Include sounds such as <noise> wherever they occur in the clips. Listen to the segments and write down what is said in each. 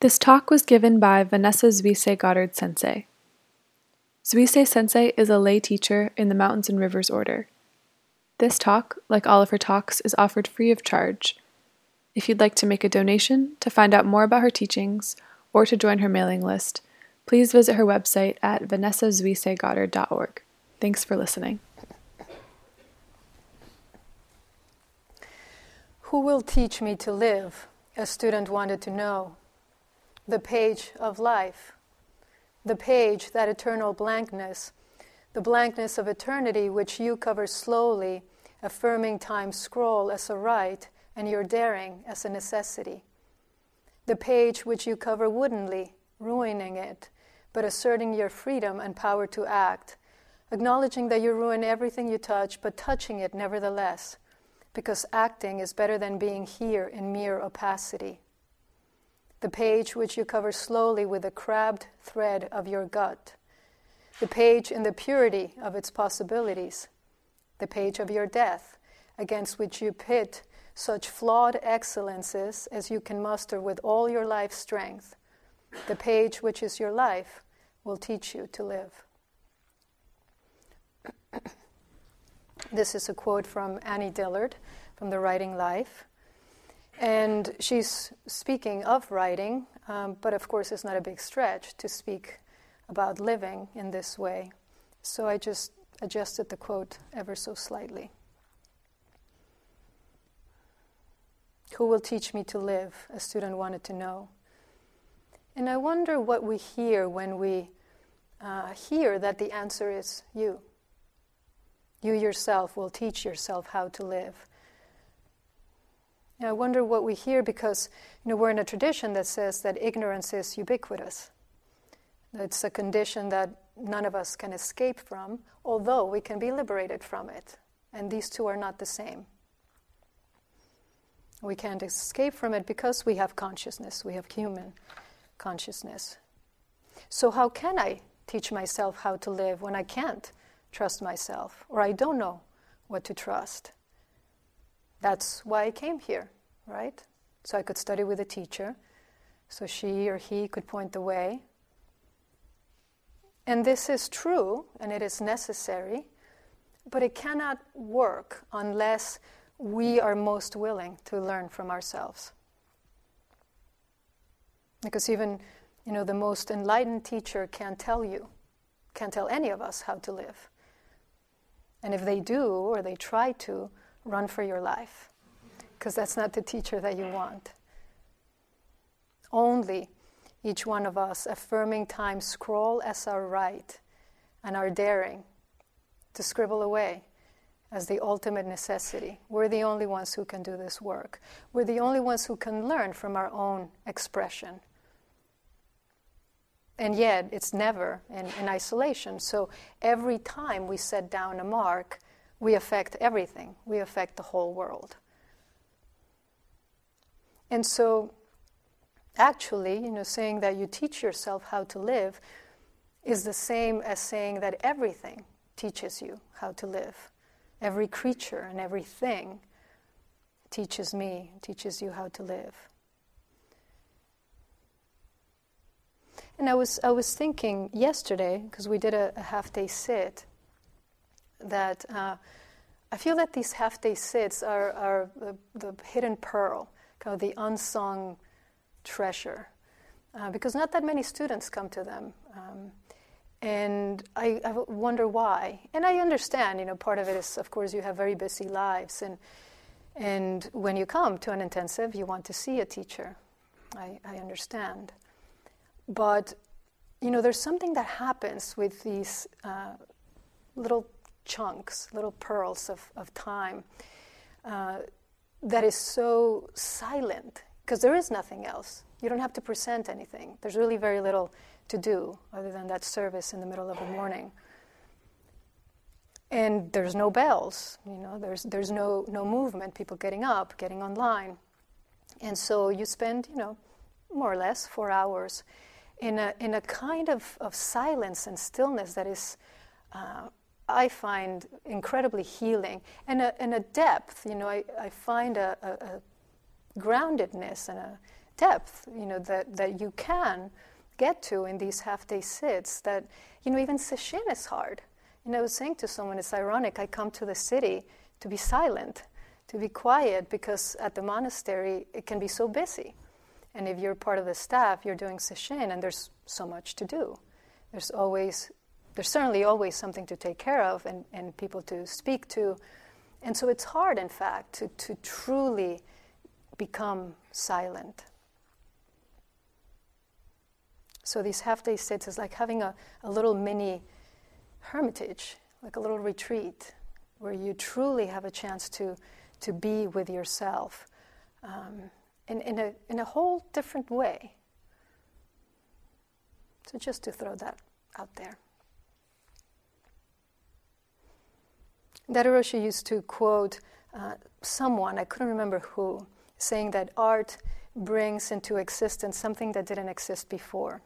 This talk was given by Vanessa Zuisei Goddard Sensei. Zuisei Sensei is a lay teacher in the Mountains and Rivers Order. This talk, like all of her talks, is offered free of charge. If you'd like to make a donation, to find out more about her teachings, or to join her mailing list, please visit her website at vanessazuiseigoddard.org. Thanks for listening. Who will teach me to live? A student wanted to know. The page of life, the page, that eternal blankness, the blankness of eternity which you cover slowly, affirming time's scroll as a right and your daring as a necessity. The page which you cover woodenly, ruining it, but asserting your freedom and power to act, acknowledging that you ruin everything you touch, but touching it nevertheless, because acting is better than being here in mere opacity. The page which you cover slowly with the crabbed thread of your gut, the page in the purity of its possibilities, the page of your death, against which you pit such flawed excellences as you can muster with all your life's strength. The page which is your life will teach you to live. this is a quote from Annie Dillard from The Writing Life. And she's speaking of writing, um, but of course, it's not a big stretch to speak about living in this way. So I just adjusted the quote ever so slightly. Who will teach me to live? A student wanted to know. And I wonder what we hear when we uh, hear that the answer is you. You yourself will teach yourself how to live. And I wonder what we hear because you know, we're in a tradition that says that ignorance is ubiquitous. It's a condition that none of us can escape from, although we can be liberated from it. And these two are not the same. We can't escape from it because we have consciousness, we have human consciousness. So, how can I teach myself how to live when I can't trust myself or I don't know what to trust? That's why I came here, right? So I could study with a teacher, so she or he could point the way. And this is true and it is necessary, but it cannot work unless we are most willing to learn from ourselves. Because even you know, the most enlightened teacher can't tell you, can't tell any of us how to live. And if they do, or they try to, run for your life, because that's not the teacher that you want. Only each one of us affirming time scroll as our right and our daring to scribble away as the ultimate necessity. We're the only ones who can do this work. We're the only ones who can learn from our own expression. And yet, it's never in, in isolation. So every time we set down a mark, we affect everything, we affect the whole world. And so, actually, you know, saying that you teach yourself how to live is the same as saying that everything teaches you how to live. Every creature and everything teaches me, teaches you how to live. And I was, I was thinking yesterday, because we did a, a half day sit, that uh, I feel that these half day sits are, are the, the, hidden pearl, kind of the unsung treasure, uh, because not that many students come to them. Um, and I, I, wonder why. And I understand, you know, part of it is, of course, you have very busy lives, and and when you come to an intensive, you want to see a teacher. I, I understand, but you know, there's something that happens with these uh, little chunks, little pearls of, of time, uh, that is so silent because there is nothing else. You don't have to present anything. There's really very little to do other than that service in the middle of the morning. And there's no bells, you know, there's, there's no, no movement, people getting up, getting online. And so you spend, you know, more or less four hours in a, in a kind of, of silence and stillness that is, uh, I find, incredibly healing. And a, and a depth, you know, I, I find a, a, a groundedness and a, depth, you know, that, that you can get to in these half-day sits that, you know, even sesshin is hard. And I was saying to someone, it's ironic, I come to the city to be silent, to be quiet, because at the monastery it can be so busy. And if you're part of the staff, you're doing sesshin, and there's so much to do. There's always, there's certainly always something to take care of and, and people to speak to. And so it's hard, in fact, to, to truly become silent. So these half day sits is like having a, a little mini hermitage, like a little retreat, where you truly have a chance to, to be with yourself um, in, in, a, in a whole different way. So just to throw that out there. Daido Roshi used to quote uh, someone, I couldn't remember who, saying that art brings into existence something that didn't exist before.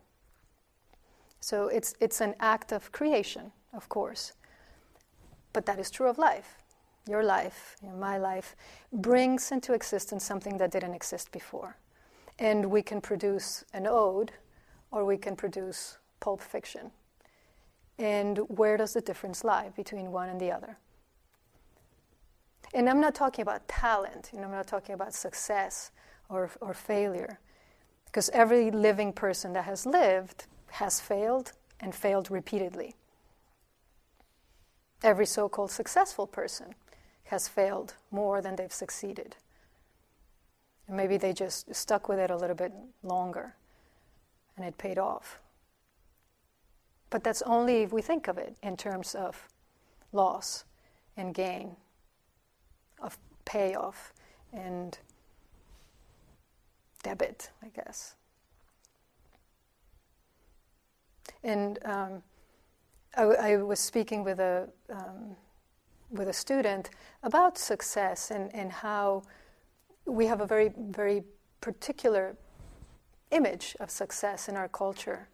So it's, it's an act of creation, of course. But that is true of life. Your life, you know, my life, brings into existence something that didn't exist before. And we can produce an ode or we can produce pulp fiction. And where does the difference lie between one and the other? And I'm not talking about talent, you know, I'm not talking about success or, or failure. Because every living person that has lived has failed and failed repeatedly. Every so called successful person has failed more than they've succeeded. And maybe they just stuck with it a little bit longer and it paid off. But that's only if we think of it in terms of loss and gain, of payoff and debit, I guess. And um, I, I, was speaking with a um, with a student about success and, and how we have a very very particular image of success in our culture.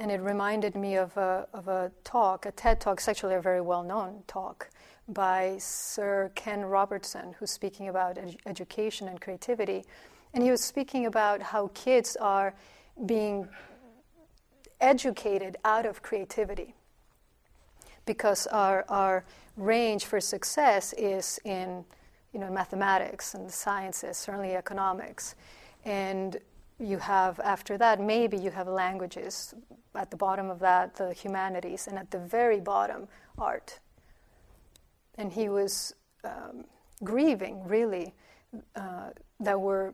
And it reminded me of a, of a talk, a TED talk, it's actually a very well known talk by Sir Ken Robinson, who's speaking about ed- education and creativity. And he was speaking about how kids are being educated out of creativity because our, our range for success is in you know, mathematics and sciences, certainly economics. And you have, after that, maybe you have languages. At the bottom of that, the humanities. And at the very bottom, art. And he was um, grieving, really, uh, that we're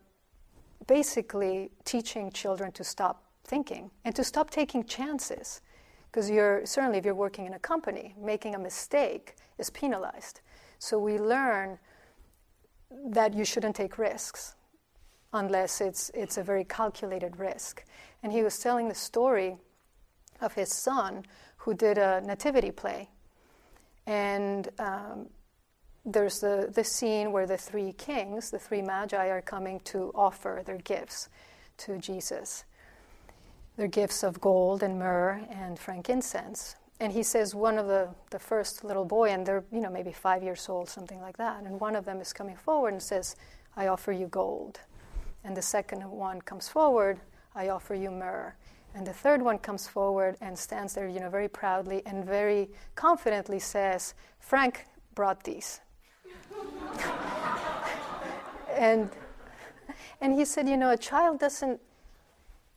basically teaching children to stop thinking and to stop taking chances. Because you're certainly, if you're working in a company, making a mistake is penalized. So we learn that you shouldn't take risks unless it's, it's a very calculated risk. And he was telling the story of his son who did a nativity play. And um, there's the, the scene where the three kings, the three magi, are coming to offer their gifts to Jesus their gifts of gold and myrrh and frankincense. And he says one of the, the first little boy, and they're, you know, maybe five years old, something like that, and one of them is coming forward and says, I offer you gold. And the second one comes forward, I offer you myrrh. And the third one comes forward and stands there, you know, very proudly and very confidently says, Frank brought these. <laughs> and, and he said, you know, a child doesn't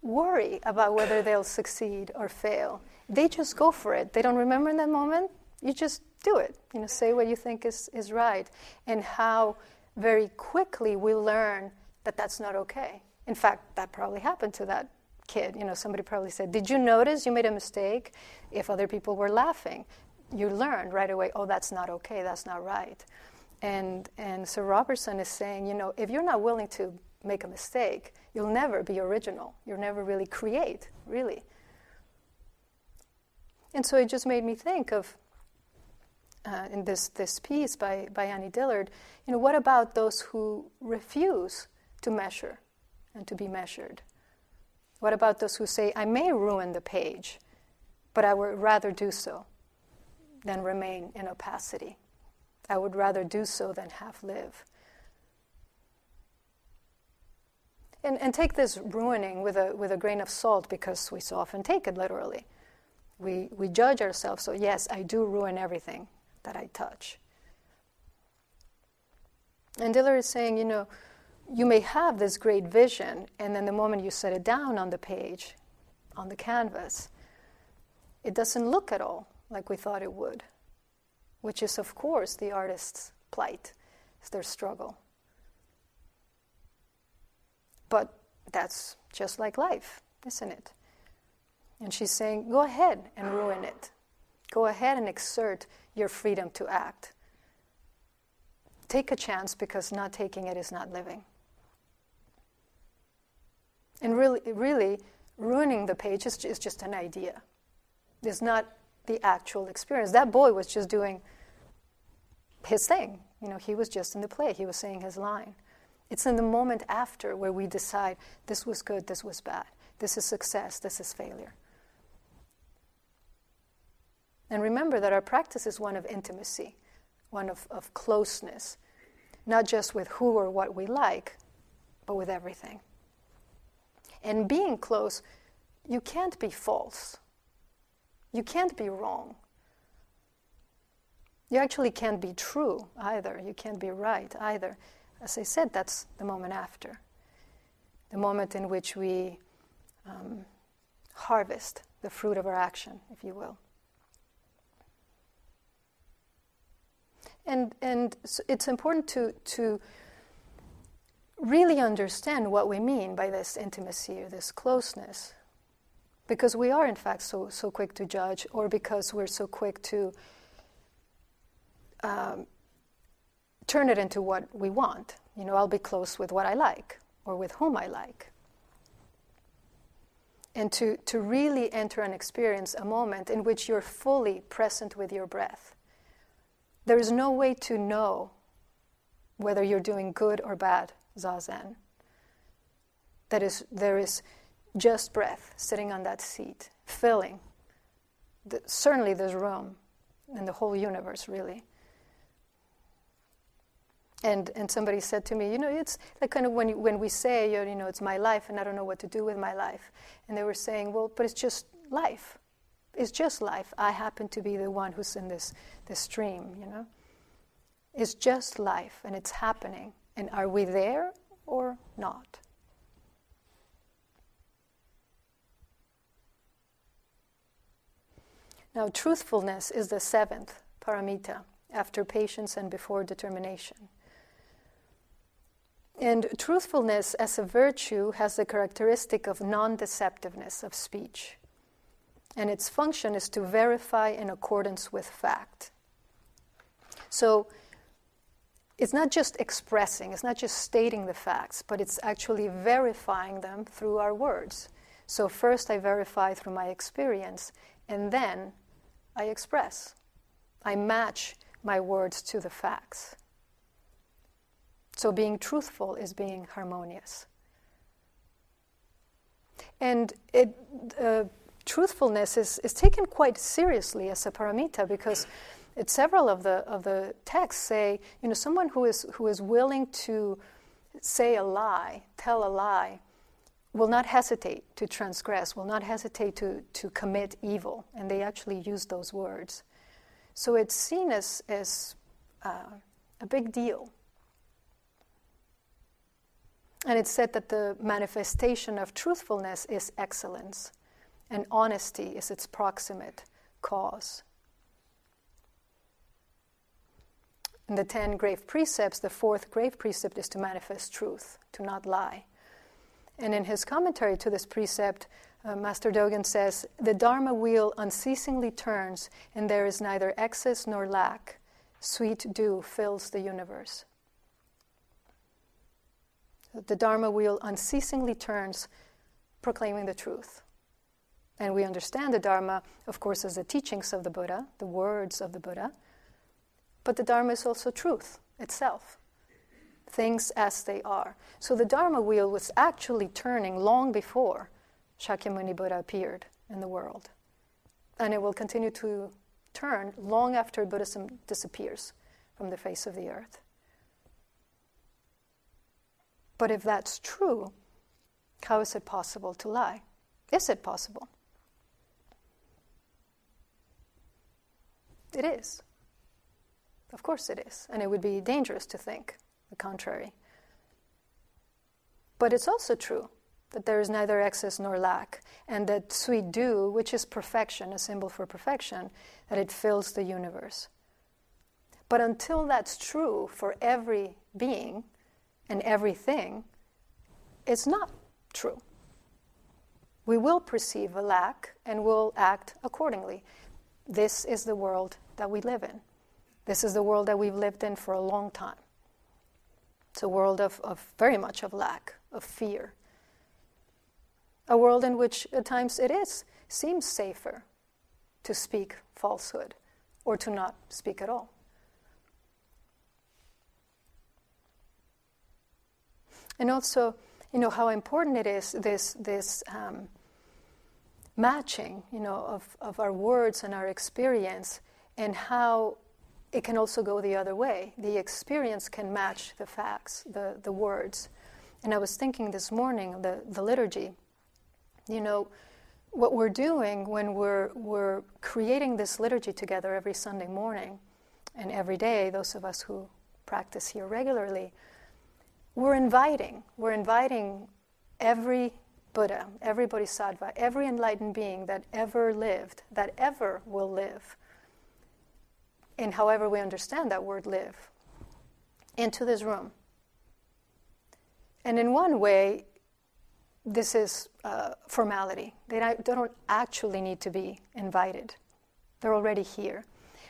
worry about whether they'll succeed or fail. They just go for it. They don't remember in that moment. You just do it. You know, say what you think is, is right. And how very quickly we learn that that's not okay. In fact, that probably happened to that kid. You know, somebody probably said, Did you notice you made a mistake? If other people were laughing, you learned right away, oh, that's not okay, that's not right. And and Sir Robinson is saying, you know, if you're not willing to make a mistake, you'll never be original. You'll never really create, really. And so it just made me think of, uh, in this, this piece by, by Annie Dillard, you know, what about those who refuse to measure and to be measured? What about those who say, I may ruin the page, but I would rather do so than remain in opacity? I would rather do so than half live. and, and take this ruining with a, with a grain of salt because we so often take it literally. We, we judge ourselves, so yes, I do ruin everything that I touch. And Dillard is saying, you know, you may have this great vision, and then the moment you set it down on the page, on the canvas, it doesn't look at all like we thought it would, which is, of course, the artist's plight, it's their struggle. But that's just like life, isn't it? And she's saying, go ahead and ruin it. Go ahead and exert your freedom to act. Take a chance because not taking it is not living. And really, really ruining the page is, is just an idea. It's not the actual experience. That boy was just doing his thing. You know, he was just in the play, he was saying his line. It's in the moment after where we decide this was good, this was bad, this is success, this is failure. And remember that our practice is one of intimacy, one of, of closeness, not just with who or what we like, but with everything. And being close, you can't be false. You can't be wrong. You actually can't be true either. You can't be right either. As I said, that's the moment after. The moment in which we um, harvest the fruit of our action, if you will. And, and it's important to, to really understand what we mean by this intimacy or this closeness. Because we are, in fact, so, so quick to judge, or because we're so quick to um, turn it into what we want. You know, I'll be close with what I like or with whom I like. And to, to really enter and experience a moment in which you're fully present with your breath. There is no way to know whether you're doing good or bad zazen. That is, there is just breath sitting on that seat, filling the, certainly this room and the whole universe, really. And, and somebody said to me, you know, it's like kind of when, you, when we say, you know, it's my life and I don't know what to do with my life. And they were saying, well, but it's just life. It's just life. I happen to be the one who's in this, this stream, you know. It's just life and it's happening. And are we there or not? Now, truthfulness is the seventh paramita after patience and before determination. And truthfulness as a virtue has the characteristic of non deceptiveness of speech. And its function is to verify in accordance with fact. So, it's not just expressing, it's not just stating the facts, but it's actually verifying them through our words. So first I verify through my experience, and then I express. I match my words to the facts. So being truthful is being harmonious. And it, uh, truthfulness is, is taken quite seriously as a paramita because several of the of the texts say, you know, someone who is who is willing to say a lie, tell a lie, will not hesitate to transgress, will not hesitate to, to commit evil. And they actually use those words. So it's seen as, as uh, a big deal. And it's said that the manifestation of truthfulness is excellence, and honesty is its proximate cause. In the ten grave precepts, the fourth grave precept is to manifest truth, to not lie. And in his commentary to this precept, uh, Master Dogen says, The Dharma wheel unceasingly turns, and there is neither excess nor lack. Sweet dew fills the universe. The Dharma wheel unceasingly turns, proclaiming the truth. And we understand the Dharma, of course, as the teachings of the Buddha, the words of the Buddha. But the Dharma is also truth itself, things as they are. So the Dharma wheel was actually turning long before Shakyamuni Buddha appeared in the world. And it will continue to turn long after Buddhism disappears from the face of the earth. But if that's true, How is it possible to lie? Is it possible? It is. Of course it is. And it would be dangerous to think the contrary. But it's also true that there is neither excess nor lack, and that sweet dew, which is perfection, a symbol for perfection, that it fills the universe. But until that's true for every being and everything, it's not true. We will perceive a lack and will act accordingly. This is the world that we live in. This is the world that we've lived in for a long time. It's a world of, of very much of lack, of fear. A world in which at times it is, seems safer to speak falsehood or to not speak at all. And also, you know, how important it is this, this um, matching, you know, of, of our words and our experience and how it can also go the other way. The experience can match the facts, the, the words. And I was thinking this morning, of the, the liturgy, you know, what we're doing when we're, we're creating this liturgy together every Sunday morning and every day, those of us who practice here regularly, we're inviting, we're inviting every Buddha, every Bodhisattva, every enlightened being that ever lived, that ever will live, in however we understand that word live, into this room. And in one way, this is uh, formality. They don't actually need to be invited, they're already here.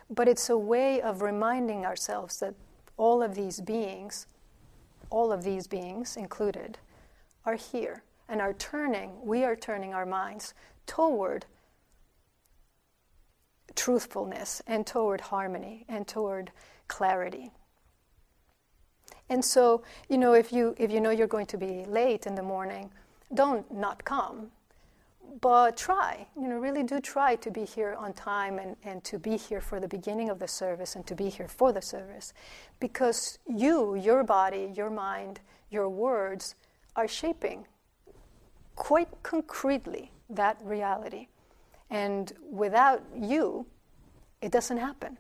But it's a way of reminding ourselves that all of these beings, all of these beings included, are here and are turning, we are turning our minds toward truthfulness and toward harmony and toward clarity. And so, you know, if you if you know you're going to be late in the morning, don't not come. But try, you know, really do try to be here on time and, and to be here for the beginning of the service and to be here for the service. Because you, your body, your mind, your words are shaping quite concretely that reality. And without you, it doesn't happen.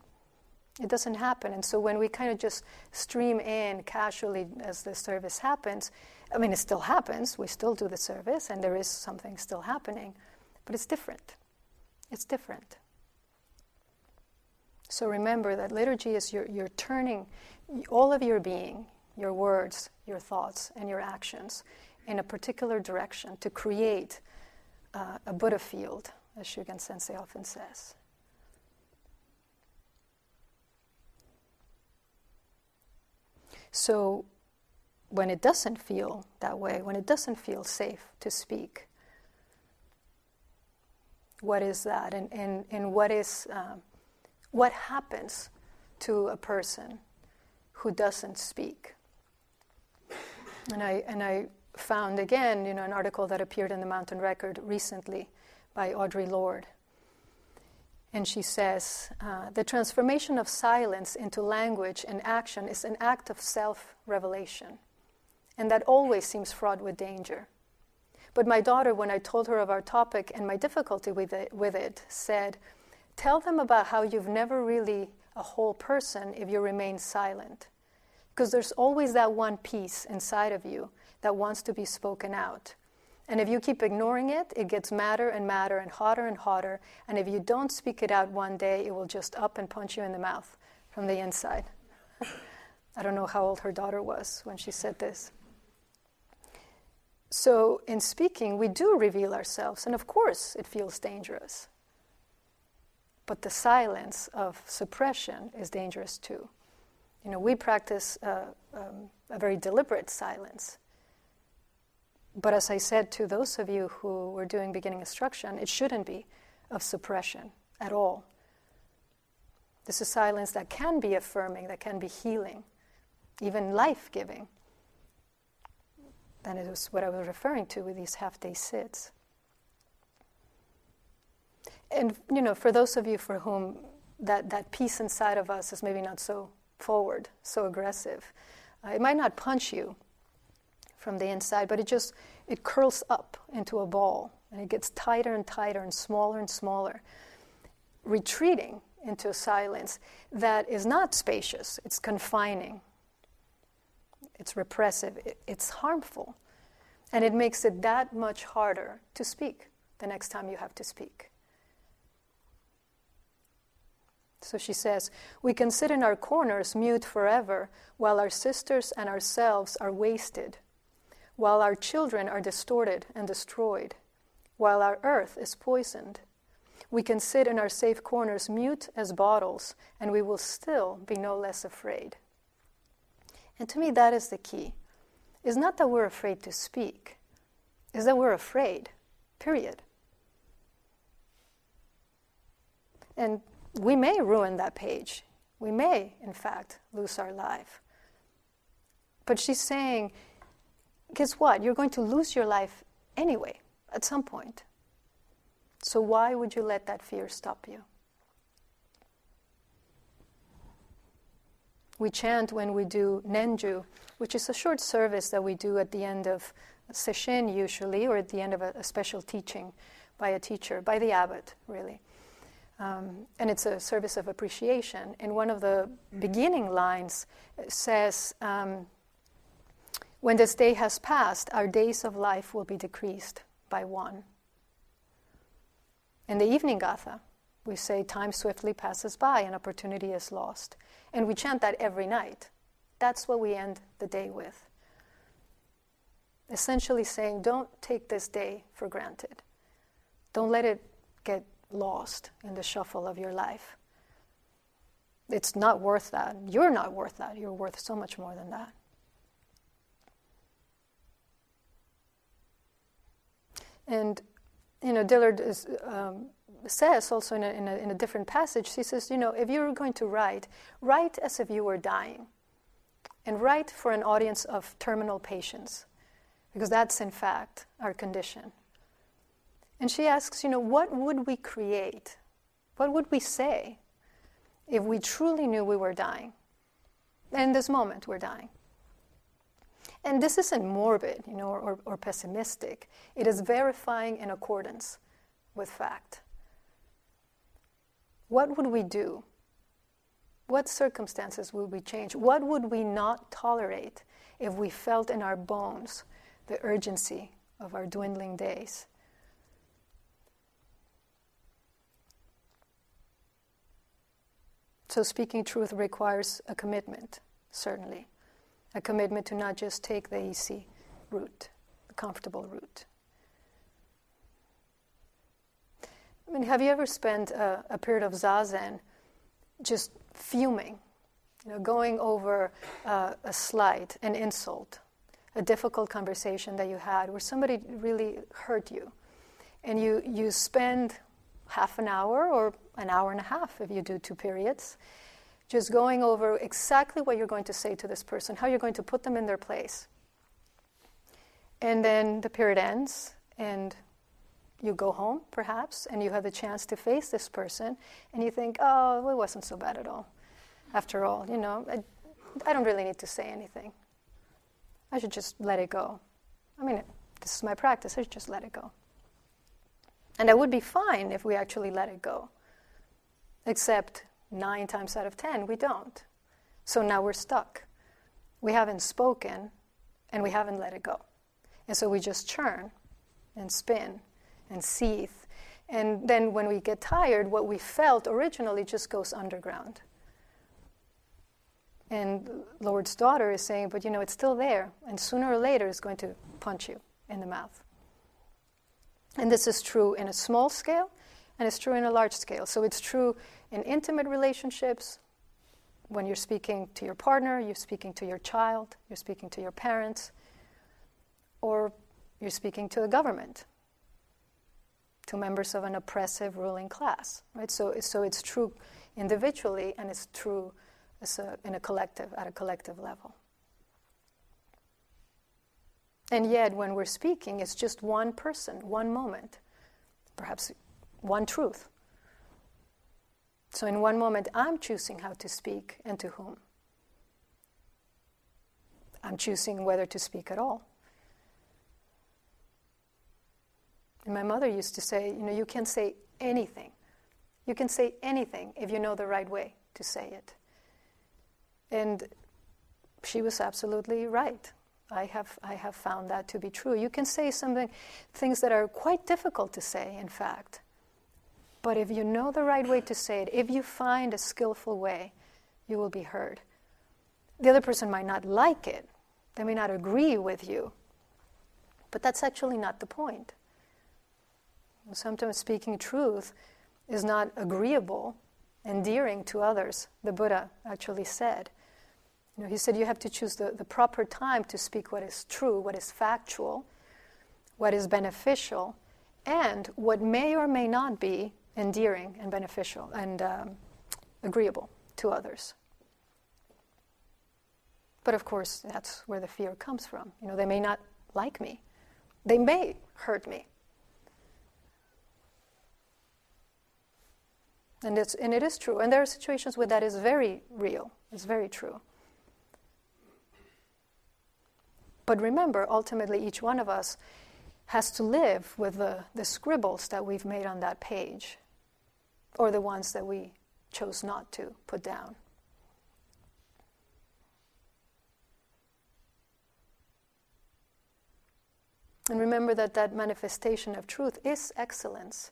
It doesn't happen. And so when we kind of just stream in casually as the service happens, I mean, it still happens. We still do the service, and there is something still happening, but it's different. It's different. So remember that liturgy is you're, you're turning all of your being, your words, your thoughts, and your actions in a particular direction to create uh, a Buddha field, as Shugen Sensei often says. So, when it doesn't feel that way, when it doesn't feel safe to speak, what is that? And, and, and what is um, what happens to a person who doesn't speak? And I, and I found again, you know, an article that appeared in the Mountain Record recently by Audre Lorde. And she says, uh, the transformation of silence into language and action is an act of self revelation, and that always seems fraught with danger. But my daughter, when I told her of our topic and my difficulty with it, with it, said, Tell them about how you've never really a whole person if you remain silent. Because there's always that one piece inside of you that wants to be spoken out. And if you keep ignoring it, it gets madder and madder and hotter and hotter. And if you don't speak it out one day, it will just up and punch you in the mouth from the inside. I don't know how old her daughter was when she said this. So, in speaking, we do reveal ourselves, and of course, it feels dangerous. But the silence of suppression is dangerous too. You know, we practice uh, um, a very deliberate silence but as I said to those of you who were doing beginning instruction, it shouldn't be of suppression at all. This is silence that can be affirming, that can be healing, even life giving. And it was what I was referring to with these half day sits. And, you know, for those of you for whom that, that piece inside of us is maybe not so forward, so aggressive, uh, it might not punch you, from the inside, but it just it curls up into a ball and it gets tighter and tighter and smaller and smaller, retreating into a silence that is not spacious, it's confining, it's repressive, it's harmful. And it makes it that much harder to speak the next time you have to speak. So she says, We can sit in our corners mute forever while our sisters and ourselves are wasted, while our children are distorted and destroyed, while our earth is poisoned. We can sit in our safe corners mute as bottles, and we will still be no less afraid. And to me, that is the key. It's not that we're afraid to speak, it's that we're afraid, period. And we may ruin that page. We may, in fact, lose our life. But she's saying, guess what? You're going to lose your life anyway, at some point. So why would you let that fear stop you? We chant when we do Nenju, which is a short service that we do at the end of sesshin usually, or at the end of a, a special teaching by a teacher, by the abbot, really. Um, and it's a service of appreciation. And one of the beginning lines says, um, When this day has passed, our days of life will be decreased by one. In the evening gatha, we say, Time swiftly passes by and opportunity is lost. And we chant that every night. That's what we end the day with. Essentially saying, Don't take this day for granted. Don't let it get lost in the shuffle of your life. It's not worth that. You're not worth that. You're worth so much more than that. And, you know, Dillard is, um, says also in a, in, a, in a different passage, he says, you know, if you're going to write, write as if you were dying. And write for an audience of terminal patients, because that's, in fact, our condition. And she asks, you know, what would we create? What would we say if we truly knew we were dying? And in this moment, we're dying. And this isn't morbid, you know, or, or pessimistic. It is verifying in accordance with fact. What would we do? What circumstances would we change? What would we not tolerate if we felt in our bones the urgency of our dwindling days? So, speaking truth requires a commitment, certainly. A commitment to not just take the easy route, the comfortable route. I mean, have you ever spent a, a period of zazen just fuming, you know, going over uh, a slight, an insult, a difficult conversation that you had where somebody really hurt you, and you, you spend half an hour or an hour and a half if you do two periods, just going over exactly what you're going to say to this person, how you're going to put them in their place. And then the period ends, and you go home, perhaps, and you have the chance to face this person, and you think, oh, it wasn't so bad at all. After all, you know, I, I don't really need to say anything. I should just let it go. I mean, this is my practice, I should just let it go. And that would be fine if we actually let it go. Except nine times out of ten, we don't. So now we're stuck. We haven't spoken and we haven't let it go. And so we just churn and spin and seethe. And then when we get tired, what we felt originally just goes underground. And Lorde's daughter is saying, but you know, it's still there, and sooner or later it's going to punch you in the mouth. And this is true in a small scale, and it's true in a large scale. So it's true in intimate relationships, when you're speaking to your partner, you're speaking to your child, you're speaking to your parents, or you're speaking to the government, to members of an oppressive ruling class, right? So, so it's true individually, and it's true a, in a collective, at a collective level. And yet, when we're speaking, it's just one person, one moment, perhaps one truth. So, in one moment, I'm choosing how to speak and to whom. I'm choosing whether to speak at all. And my mother used to say, you know, you can say anything. You can say anything if you know the right way to say it. And she was absolutely right. I have, I have found that to be true. You can say something, things that are quite difficult to say, in fact. But if you know the right way to say it, if you find a skillful way, you will be heard. The other person might not like it, they may not agree with you, but that's actually not the point. Sometimes speaking truth is not agreeable, endearing to others, the Buddha actually said. You know, he said you have to choose the, the proper time to speak what is true, what is factual, what is beneficial, and what may or may not be endearing and beneficial and um, agreeable to others. But of course, that's where the fear comes from. You know, they may not like me. They may hurt me. And, it's, and it is true. And there are situations where that is very real, it's very true. But remember, ultimately, each one of us has to live with the, the scribbles that we've made on that page, or the ones that we chose not to put down. And remember that that manifestation of truth is excellence,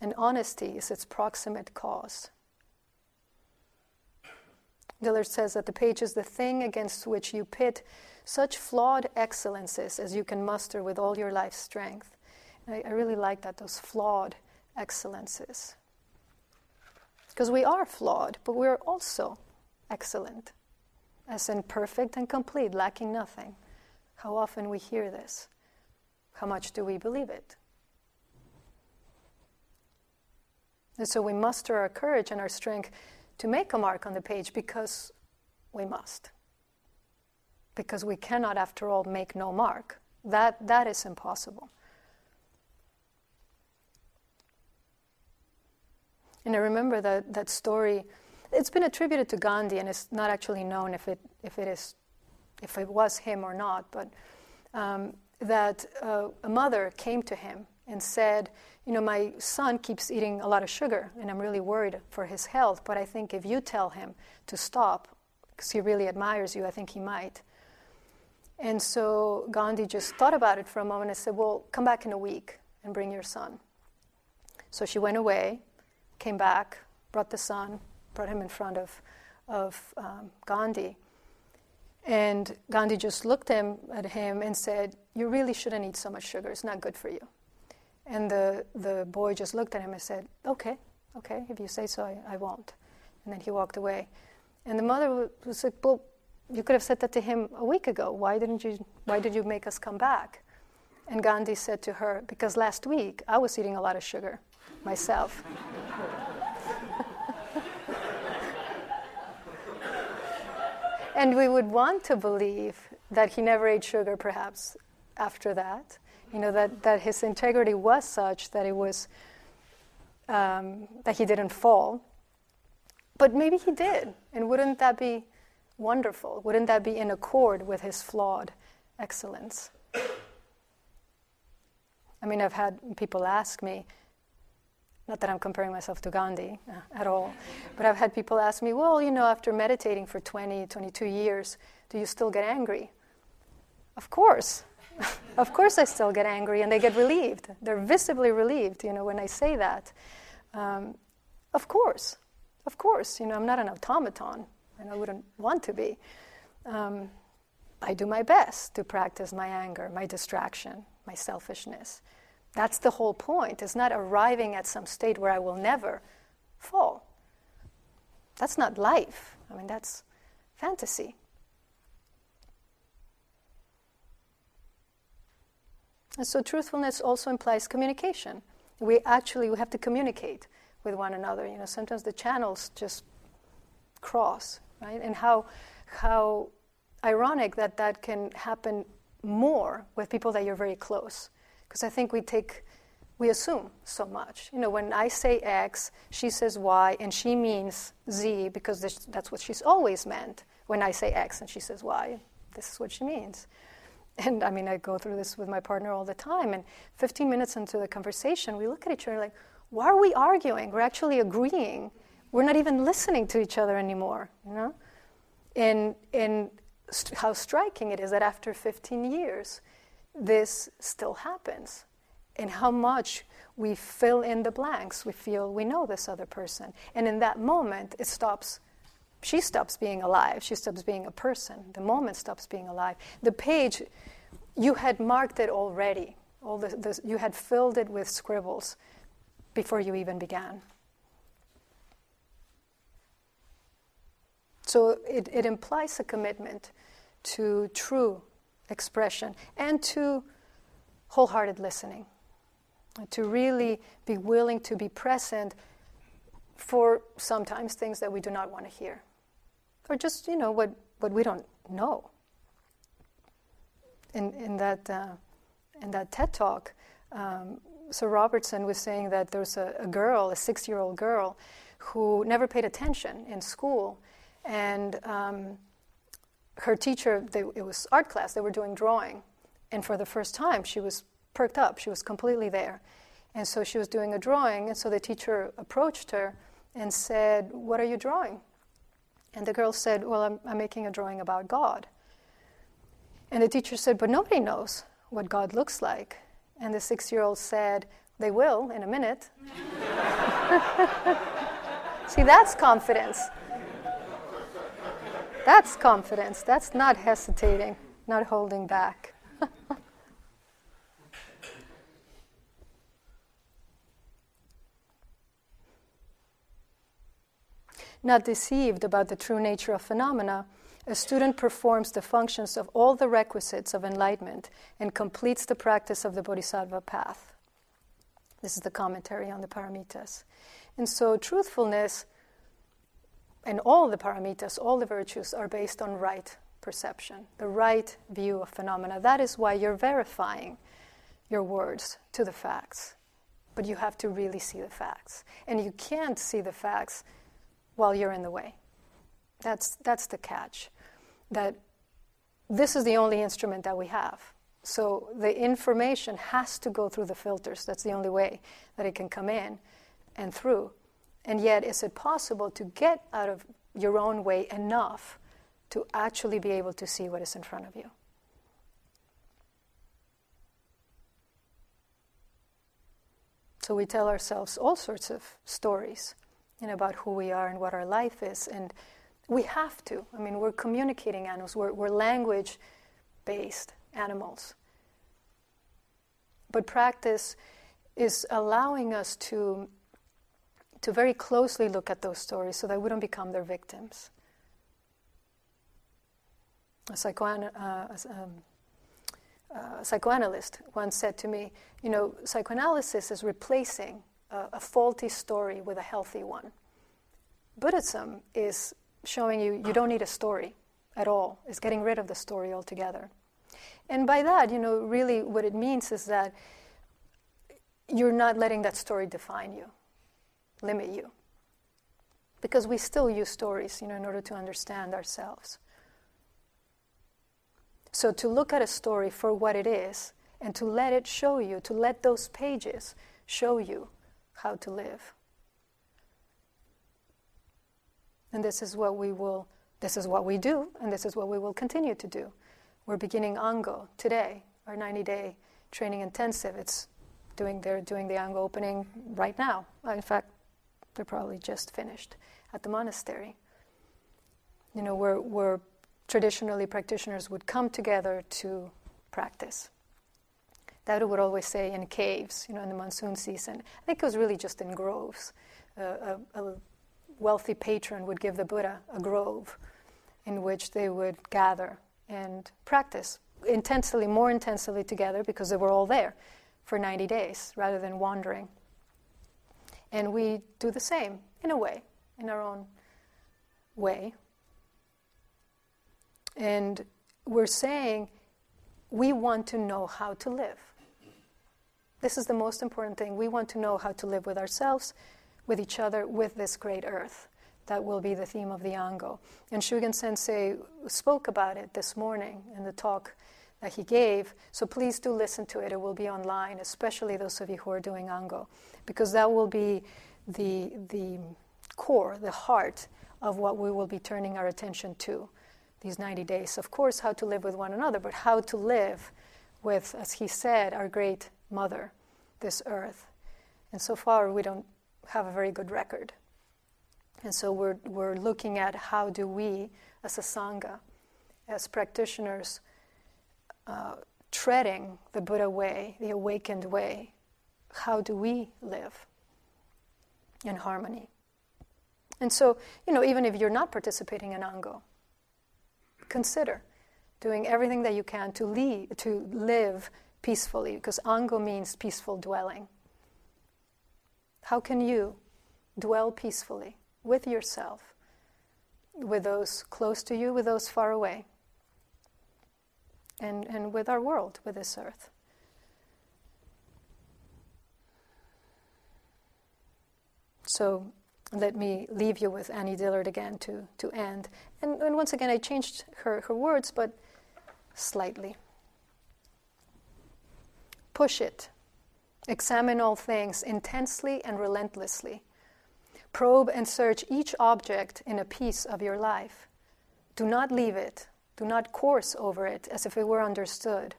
and honesty is its proximate cause. Dillard says that the page is the thing against which you pit such flawed excellences as you can muster with all your life's strength. I, I really like that, those flawed excellences. Because we are flawed, but we're also excellent, as in perfect and complete, lacking nothing. How often we hear this. How much do we believe it? And so we muster our courage and our strength to make a mark on the page because we must. Because we cannot, after all, make no mark. That, that is impossible. And I remember that, that story. It's been attributed to Gandhi, and it's not actually known if it, if it, is, if it was him or not. But um, that uh, a mother came to him and said, You know, my son keeps eating a lot of sugar, and I'm really worried for his health, but I think if you tell him to stop, because he really admires you, I think he might. And so Gandhi just thought about it for a moment and said, Well, come back in a week and bring your son. So she went away, came back, brought the son, brought him in front of, of um, Gandhi. And Gandhi just looked him, at him and said, You really shouldn't eat so much sugar. It's not good for you. And the, the boy just looked at him and said, Okay, okay, if you say so, I, I won't. And then he walked away. And the mother was like, Well, you could have said that to him a week ago. Why, didn't you, why did you make us come back? And Gandhi said to her, Because last week I was eating a lot of sugar myself. And we would want to believe that he never ate sugar, perhaps, after that. You know, that, that his integrity was such that it was, um, that he didn't fall. But maybe he did. And wouldn't that be wonderful? Wouldn't that be in accord with his flawed excellence? I mean, I've had people ask me, not that I'm comparing myself to Gandhi uh, at all, but I've had people ask me, well, you know, after meditating for 20, 22 years, do you still get angry? Of course. <laughs> of course, I still get angry, and they get relieved. They're visibly relieved, you know, when I say that. Um, of course. Of course. You know, I'm not an automaton, and I wouldn't want to be. Um, I do my best to practice my anger, my distraction, my selfishness. That's the whole point. It's not arriving at some state where I will never fall. That's not life. I mean, that's fantasy. And so truthfulness also implies communication. We actually we have to communicate with one another. You know, sometimes the channels just cross, right? And how how ironic that that can happen more with people that you're very close. Because I think we take, we assume so much. You know, when I say X, she says Y, and she means Z because this, that's what she's always meant. When I say X and she says Y, this is what she means. And I mean, I go through this with my partner all the time. And 15 minutes into the conversation, we look at each other like, why are we arguing? We're actually agreeing. We're not even listening to each other anymore, you know? And, and st- how striking it is that after 15 years, this still happens. And how much we fill in the blanks. We feel we know this other person. And in that moment, it stops. She stops being alive. She stops being a person. The moment stops being alive. The page, you had marked it already. All the, the, you had filled it with scribbles before you even began. So it, it implies a commitment to true expression and to wholehearted listening, to really be willing to be present for sometimes things that we do not want to hear, or just, you know, what, what we don't know. In, in, that, uh, in that TED talk, um, Sir Robinson was saying that there's a, a girl, a six year old girl, who never paid attention in school. And um, her teacher, they, it was art class, they were doing drawing. And for the first time, she was perked up, she was completely there. And so she was doing a drawing, and so the teacher approached her and said, What are you drawing? And the girl said, Well, I'm, I'm making a drawing about God. And the teacher said, But nobody knows what God looks like. And the six year old said, They will in a minute. <laughs> See, that's confidence. That's confidence. That's not hesitating, not holding back. <laughs> not deceived about the true nature of phenomena, a student performs the functions of all the requisites of enlightenment and completes the practice of the Bodhisattva path. This is the commentary on the paramitas. And so, truthfulness and all the paramitas, all the virtues, are based on right perception, the right view of phenomena. That is why you're verifying your words to the facts. But you have to really see the facts. And you can't see the facts while you're in the way. That's, that's the catch. That this is the only instrument that we have. So the information has to go through the filters. That's the only way that it can come in and through. And yet, is it possible to get out of your own way enough to actually be able to see what is in front of you? So we tell ourselves all sorts of stories you know, about who we are and what our life is. And we have to. I mean, we're communicating animals, we're, we're language based animals. But practice is allowing us to, to very closely look at those stories so that we don't become their victims. A, uh, um, uh, psychoanalyst once said to me, You know, psychoanalysis is replacing a, a faulty story with a healthy one. Buddhism is showing you you don't need a story at all, it's getting rid of the story altogether. And by that, you know, really what it means is that you're not letting that story define you, limit you. Because we still use stories, you know, in order to understand ourselves. So to look at a story for what it is and to let it show you, to let those pages show you how to live. And this is what we will this is what we do and this is what we will continue to do. We're beginning Ango today, our 90-day training intensive. It's doing they're doing the Ango opening right now. Uh, in fact, they're probably just finished at the monastery. You know, where where traditionally practitioners would come together to practice. That would always say in caves, you know, in the monsoon season. I think it was really just in groves. Uh, a, a wealthy patron would give the Buddha a grove in which they would gather and practice intensely, more intensely together because they were all there for 90 days rather than wandering. And we do the same in a way, in our own way. And we're saying we want to know how to live. This is the most important thing. We want to know how to live with ourselves, with each other, with this great earth. That will be the theme of the Ango. And Shugen Sensei spoke about it this morning in the talk that he gave. So please do listen to it. It will be online, especially those of you who are doing Ango, because that will be the, the core, the heart of what we will be turning our attention to these 90 days. Of course, how to live with one another, but how to live with, as he said, our great mother, this earth. And so far, we don't have a very good record. And so we're, we're looking at how do we, as a Sangha, as practitioners, uh, treading the Buddha way, the awakened way, how do we live in harmony? And so, you know, even if you're not participating in Ango, consider doing everything that you can to, to live peacefully, because Ango means peaceful dwelling. How can you dwell peacefully with yourself, with those close to you, with those far away, and, and with our world, with this earth? So let me leave you with Annie Dillard again to, to end. And, and once again, I changed her, her words, but slightly. Push it. Examine all things intensely and relentlessly. Probe and search each object in a piece of your life. Do not leave it. Do not course over it as if it were understood,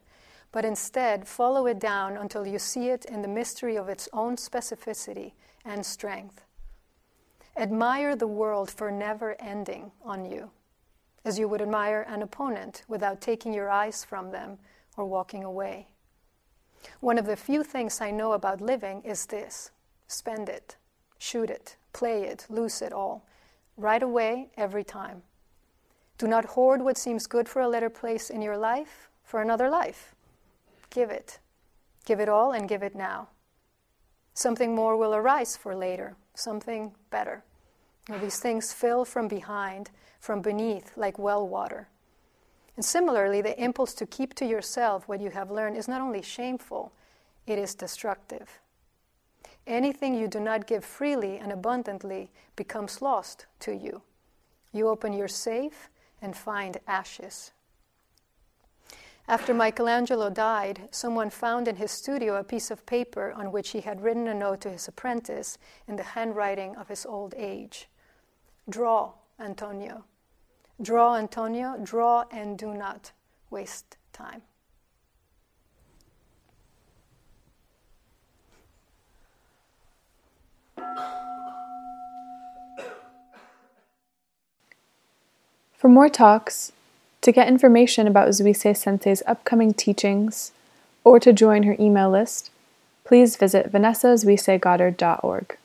but instead follow it down until you see it in the mystery of its own specificity and strength. Admire the world for never ending on you, as you would admire an opponent without taking your eyes from them or walking away. One of the few things I know about living is this spend it, shoot it, play it, lose it all, right away, every time. Do not hoard what seems good for a later place in your life for another life. Give it. Give it all and give it now. Something more will arise for later, something better. these things fill from behind, from beneath, like well water. And similarly, the impulse to keep to yourself what you have learned is not only shameful, it is destructive. Anything you do not give freely and abundantly becomes lost to you. You open your safe and find ashes. After Michelangelo died, someone found in his studio a piece of paper on which he had written a note to his apprentice in the handwriting of his old age Draw, Antonio. Draw, Antonio, draw and do not waste time. For more talks, to get information about Zuisei Sensei's upcoming teachings, or to join her email list, please visit vanessazuiseigoddard.org.